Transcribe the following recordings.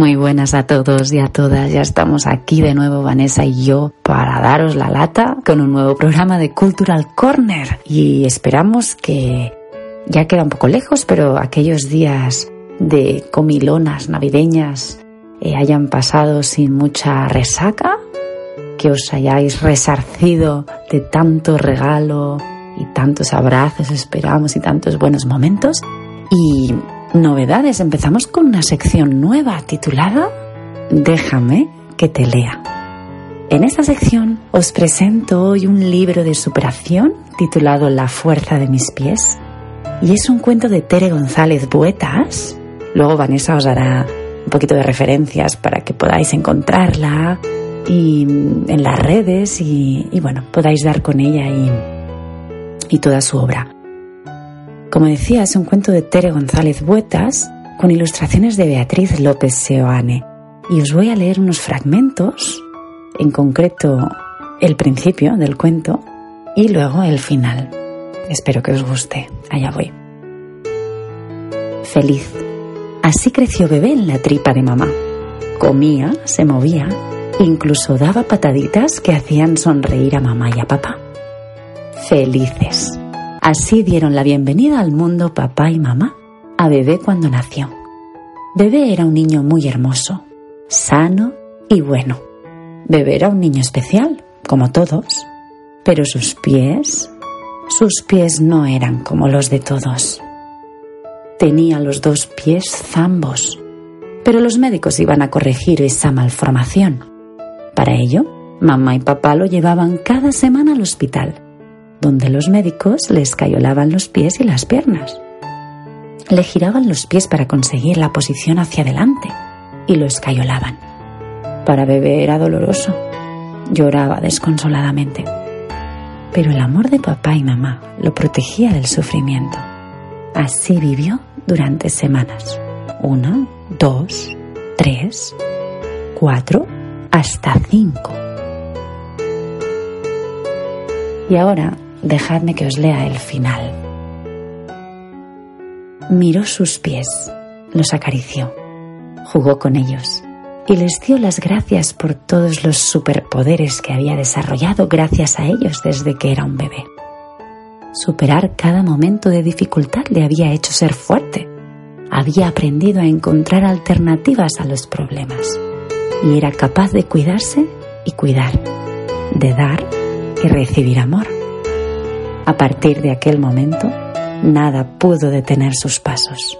Muy buenas a todos y a todas. Ya estamos aquí de nuevo, Vanessa y yo, para daros la lata con un nuevo programa de Cultural Corner. Y esperamos que ya queda un poco lejos, pero aquellos días de comilonas navideñas eh, hayan pasado sin mucha resaca, que os hayáis resarcido de tanto regalo y tantos abrazos, esperamos, y tantos buenos momentos. Y novedades. Empezamos con una sección nueva titulada Déjame que te lea. En esta sección os presento hoy un libro de superación titulado La fuerza de mis pies. Y es un cuento de Tere González Buetas. Luego Vanessa os dará un poquito de referencias para que podáis encontrarla y en las redes y, bueno, podáis dar con ella y, y toda su obra. Como decía, es un cuento de Tere González Buetas con ilustraciones de Beatriz López Seoane. Y os voy a leer unos fragmentos, en concreto el principio del cuento y luego el final. Espero que os guste. Allá voy. Feliz. Así creció bebé en la tripa de mamá. Comía, se movía, incluso daba pataditas que hacían sonreír a mamá y a papá. Felices. Así dieron la bienvenida al mundo papá y mamá a bebé cuando nació. Bebé era un niño muy hermoso, sano y bueno. Bebé era un niño especial, como todos, pero sus pies, sus pies no eran como los de todos. Tenía los dos pies zambos, pero los médicos iban a corregir esa malformación. Para ello, mamá y papá lo llevaban cada semana al hospital donde los médicos le escayolaban los pies y las piernas. Le giraban los pies para conseguir la posición hacia adelante y lo escayolaban. Para bebé era doloroso. Lloraba desconsoladamente. Pero el amor de papá y mamá lo protegía del sufrimiento. Así vivió durante semanas. Una, dos, tres, cuatro, hasta cinco. Y ahora Dejadme que os lea el final. Miró sus pies, los acarició, jugó con ellos y les dio las gracias por todos los superpoderes que había desarrollado gracias a ellos desde que era un bebé. Superar cada momento de dificultad le había hecho ser fuerte. Había aprendido a encontrar alternativas a los problemas y era capaz de cuidarse y cuidar, de dar y recibir amor. A partir de aquel momento, nada pudo detener sus pasos.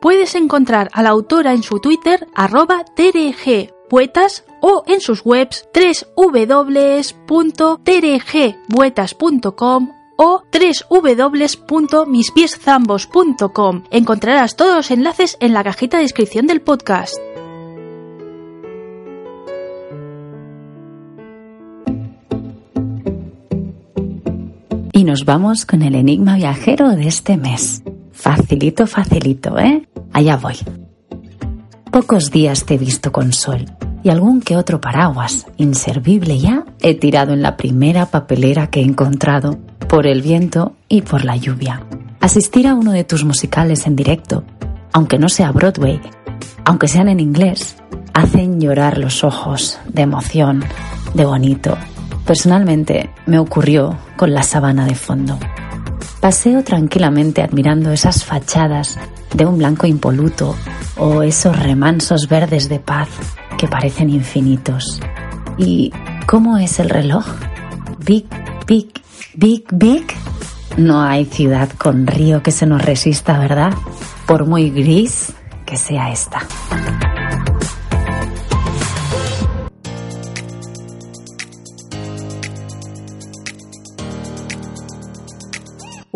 Puedes encontrar a la autora en su Twitter arroba Poetas o en sus webs www.trgbuetas.com o www.mispieszambos.com. Encontrarás todos los enlaces en la cajita de descripción del podcast. Y nos vamos con el enigma viajero de este mes. Facilito, facilito, ¿eh? Allá voy. Pocos días te he visto con sol y algún que otro paraguas, inservible ya, he tirado en la primera papelera que he encontrado, por el viento y por la lluvia. Asistir a uno de tus musicales en directo, aunque no sea Broadway, aunque sean en inglés, hacen llorar los ojos de emoción, de bonito, Personalmente me ocurrió con la sabana de fondo. Paseo tranquilamente admirando esas fachadas de un blanco impoluto o esos remansos verdes de paz que parecen infinitos. ¿Y cómo es el reloj? Big, big, big, big. No hay ciudad con río que se nos resista, ¿verdad? Por muy gris que sea esta.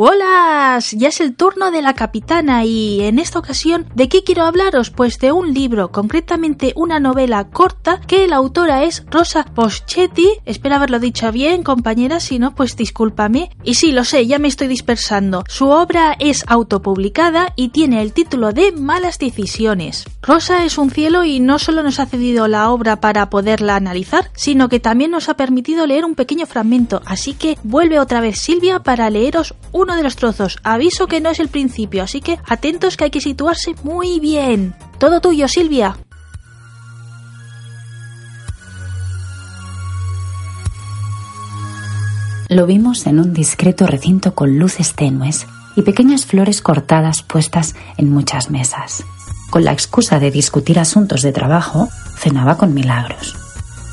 Hola, ya es el turno de la capitana y en esta ocasión ¿de qué quiero hablaros? Pues de un libro, concretamente una novela corta que la autora es Rosa Poschetti. Espero haberlo dicho bien, compañera, si no, pues discúlpame. Y sí, lo sé, ya me estoy dispersando. Su obra es autopublicada y tiene el título de Malas Decisiones. Rosa es un cielo y no solo nos ha cedido la obra para poderla analizar, sino que también nos ha permitido leer un pequeño fragmento, así que vuelve otra vez Silvia para leeros un de los trozos. Aviso que no es el principio, así que atentos que hay que situarse muy bien. Todo tuyo, Silvia. Lo vimos en un discreto recinto con luces tenues y pequeñas flores cortadas puestas en muchas mesas. Con la excusa de discutir asuntos de trabajo, cenaba con milagros.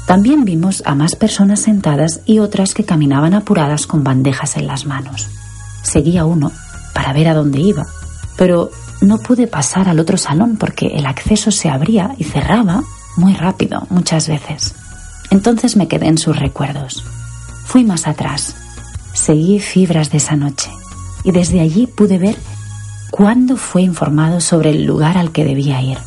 También vimos a más personas sentadas y otras que caminaban apuradas con bandejas en las manos seguía uno para ver a dónde iba, pero no pude pasar al otro salón porque el acceso se abría y cerraba muy rápido muchas veces. Entonces me quedé en sus recuerdos. Fui más atrás, seguí fibras de esa noche y desde allí pude ver cuándo fue informado sobre el lugar al que debía ir.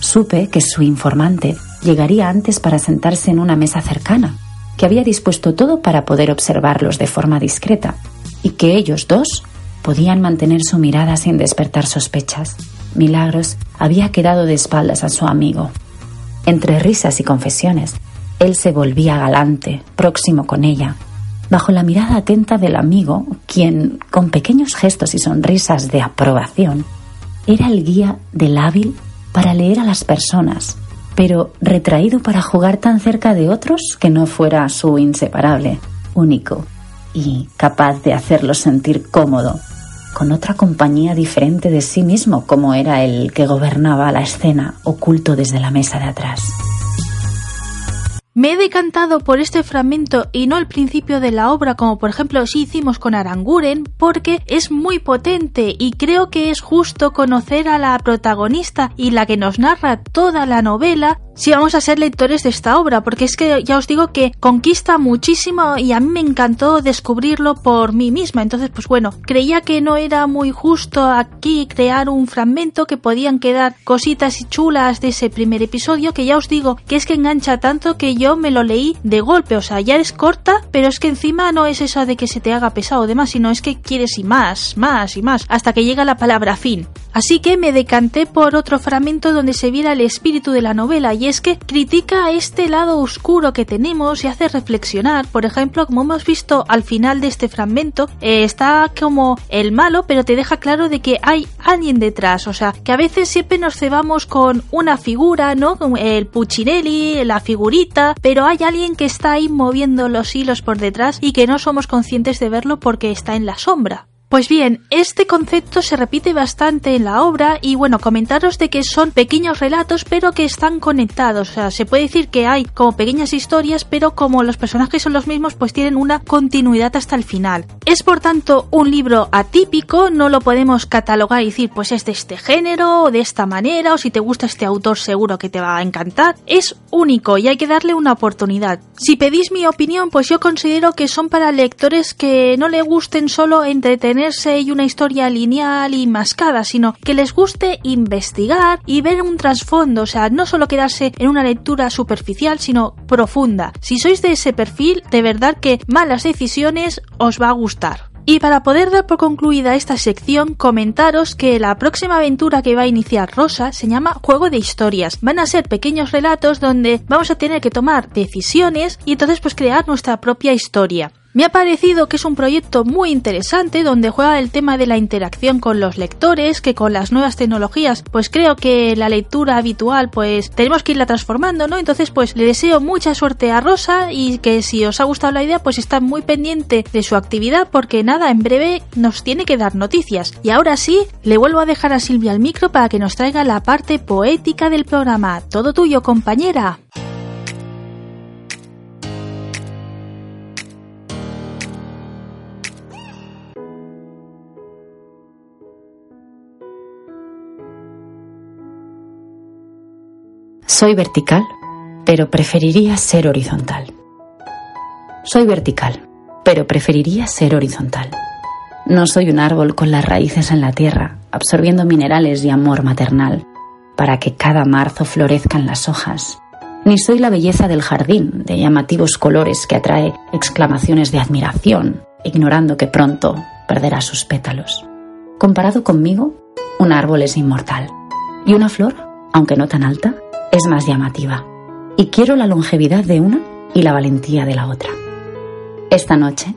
Supe que su informante llegaría antes para sentarse en una mesa cercana, que había dispuesto todo para poder observarlos de forma discreta y que ellos dos podían mantener su mirada sin despertar sospechas. Milagros había quedado de espaldas a su amigo. Entre risas y confesiones, él se volvía galante, próximo con ella, bajo la mirada atenta del amigo, quien, con pequeños gestos y sonrisas de aprobación, era el guía del hábil para leer a las personas, pero retraído para jugar tan cerca de otros que no fuera su inseparable, único y capaz de hacerlo sentir cómodo, con otra compañía diferente de sí mismo como era el que gobernaba la escena oculto desde la mesa de atrás. Me he decantado por este fragmento y no el principio de la obra, como por ejemplo si hicimos con Aranguren, porque es muy potente y creo que es justo conocer a la protagonista y la que nos narra toda la novela si vamos a ser lectores de esta obra, porque es que ya os digo que conquista muchísimo y a mí me encantó descubrirlo por mí misma. Entonces, pues bueno, creía que no era muy justo aquí crear un fragmento que podían quedar cositas y chulas de ese primer episodio, que ya os digo que es que engancha tanto que yo me lo leí de golpe, o sea, ya es corta, pero es que encima no es eso de que se te haga pesado o demás, sino es que quieres y más, más y más, hasta que llega la palabra fin. Así que me decanté por otro fragmento donde se viera el espíritu de la novela y es que critica este lado oscuro que tenemos y hace reflexionar. Por ejemplo, como hemos visto al final de este fragmento, eh, está como el malo, pero te deja claro de que hay alguien detrás. O sea, que a veces siempre nos cebamos con una figura, ¿no? El Puccinelli, la figurita, pero hay alguien que está ahí moviendo los hilos por detrás y que no somos conscientes de verlo porque está en la sombra. Pues bien, este concepto se repite bastante en la obra y bueno, comentaros de que son pequeños relatos pero que están conectados, o sea, se puede decir que hay como pequeñas historias pero como los personajes son los mismos pues tienen una continuidad hasta el final. Es por tanto un libro atípico, no lo podemos catalogar y decir pues es de este género o de esta manera o si te gusta este autor seguro que te va a encantar. Es único y hay que darle una oportunidad. Si pedís mi opinión pues yo considero que son para lectores que no le gusten solo entretener y una historia lineal y mascada, sino que les guste investigar y ver un trasfondo, o sea, no solo quedarse en una lectura superficial, sino profunda. Si sois de ese perfil, de verdad que malas decisiones os va a gustar. Y para poder dar por concluida esta sección, comentaros que la próxima aventura que va a iniciar Rosa se llama Juego de Historias. Van a ser pequeños relatos donde vamos a tener que tomar decisiones y entonces pues crear nuestra propia historia. Me ha parecido que es un proyecto muy interesante donde juega el tema de la interacción con los lectores, que con las nuevas tecnologías, pues creo que la lectura habitual, pues tenemos que irla transformando, ¿no? Entonces, pues le deseo mucha suerte a Rosa y que si os ha gustado la idea, pues está muy pendiente de su actividad porque nada, en breve nos tiene que dar noticias. Y ahora sí, le vuelvo a dejar a Silvia el micro para que nos traiga la parte poética del programa. Todo tuyo, compañera. Soy vertical, pero preferiría ser horizontal. Soy vertical, pero preferiría ser horizontal. No soy un árbol con las raíces en la tierra, absorbiendo minerales y amor maternal, para que cada marzo florezcan las hojas. Ni soy la belleza del jardín, de llamativos colores que atrae exclamaciones de admiración, ignorando que pronto perderá sus pétalos. Comparado conmigo, un árbol es inmortal. Y una flor, aunque no tan alta, es más llamativa. Y quiero la longevidad de una y la valentía de la otra. Esta noche,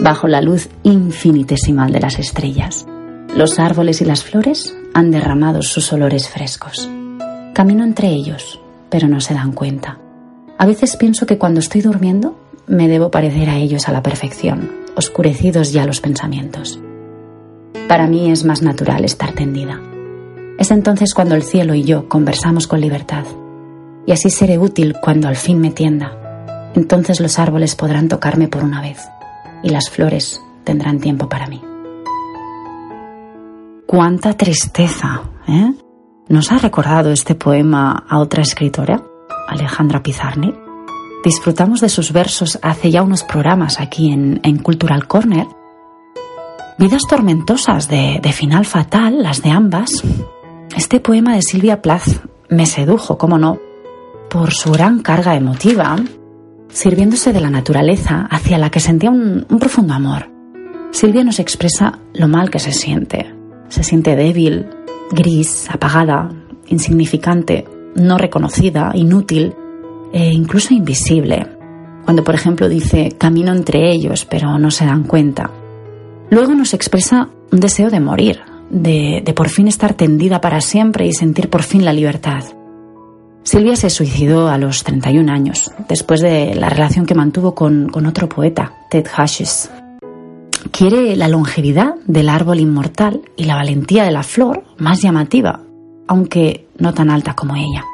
bajo la luz infinitesimal de las estrellas, los árboles y las flores han derramado sus olores frescos. Camino entre ellos, pero no se dan cuenta. A veces pienso que cuando estoy durmiendo me debo parecer a ellos a la perfección, oscurecidos ya los pensamientos. Para mí es más natural estar tendida. Es entonces cuando el cielo y yo conversamos con libertad. Y así seré útil cuando al fin me tienda. Entonces los árboles podrán tocarme por una vez y las flores tendrán tiempo para mí. Cuánta tristeza, ¿eh? ¿Nos ha recordado este poema a otra escritora, Alejandra Pizarnik? Disfrutamos de sus versos hace ya unos programas aquí en, en Cultural Corner. Vidas tormentosas de, de final fatal, las de ambas, este poema de Silvia Plath me sedujo, cómo no, por su gran carga emotiva, sirviéndose de la naturaleza hacia la que sentía un, un profundo amor. Silvia nos expresa lo mal que se siente. Se siente débil, gris, apagada, insignificante, no reconocida, inútil e incluso invisible. Cuando, por ejemplo, dice camino entre ellos, pero no se dan cuenta. Luego nos expresa un deseo de morir, de, por fin estar tendida para siempre y sentir por fin la libertad. Silvia se suicidó a los 31 años, después de la relación que mantuvo con, con otro poeta, Ted Hughes. Quiere la longevidad del árbol inmortal y la valentía de la flor más llamativa, aunque no tan alta como ella.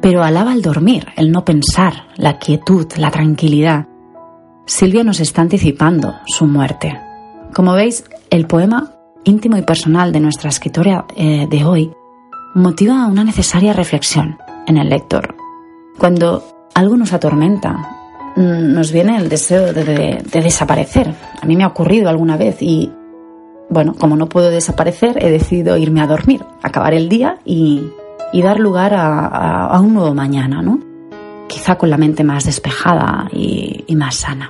Pero alaba el dormir, el no pensar, la quietud, la tranquilidad. Silvia nos está anticipando su muerte. Como veis, el poema íntimo y personal de nuestra escritora eh, de hoy motiva una necesaria reflexión en el lector. Cuando algo nos atormenta, mm, nos viene el deseo de, desaparecer. A mí me ha ocurrido alguna vez y, bueno, como no puedo desaparecer, he decidido irme a dormir, acabar el día y, dar lugar a, un nuevo mañana, ¿no? Quizá con la mente más despejada y más sana.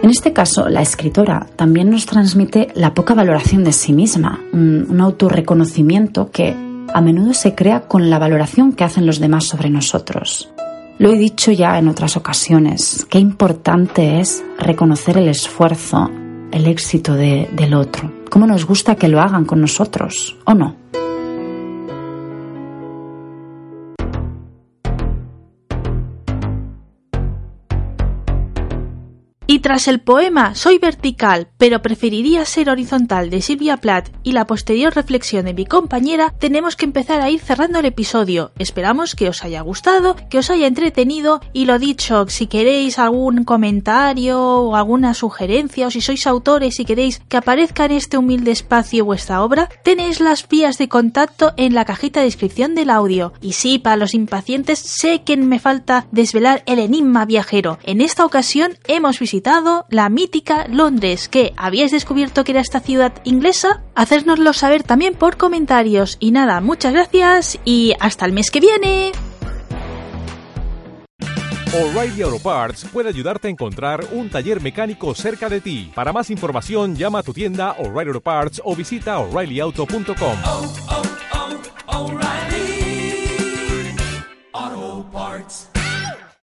En este caso, la escritora también nos transmite la poca valoración de sí misma, un, autorreconocimiento que a menudo se crea con la valoración que hacen los demás sobre nosotros. Lo he dicho ya en otras ocasiones, qué importante es reconocer el esfuerzo, el éxito del otro, cómo nos gusta que lo hagan con nosotros, ¿o no? Y tras el poema Soy vertical, pero preferiría ser horizontal de Silvia Plath y la posterior reflexión de mi compañera, tenemos que empezar a ir cerrando el episodio. Esperamos que os haya gustado, que os haya entretenido y lo dicho, si queréis algún comentario o alguna sugerencia o si sois autores y queréis que aparezca en este humilde espacio vuestra obra, tenéis las vías de contacto en la cajita de descripción del audio. Y sí, para los impacientes, sé que me falta desvelar el enigma viajero. En esta ocasión hemos visitado la mítica Londres, que habíais descubierto que era esta ciudad inglesa. Hacérnoslo saber también por comentarios. Y nada, muchas gracias y hasta el mes que viene. O'Reilly Auto Parts puede ayudarte a encontrar un taller mecánico cerca de ti. Para más información, llama a tu tienda O'Reilly Auto Parts o visita oreillyauto.com.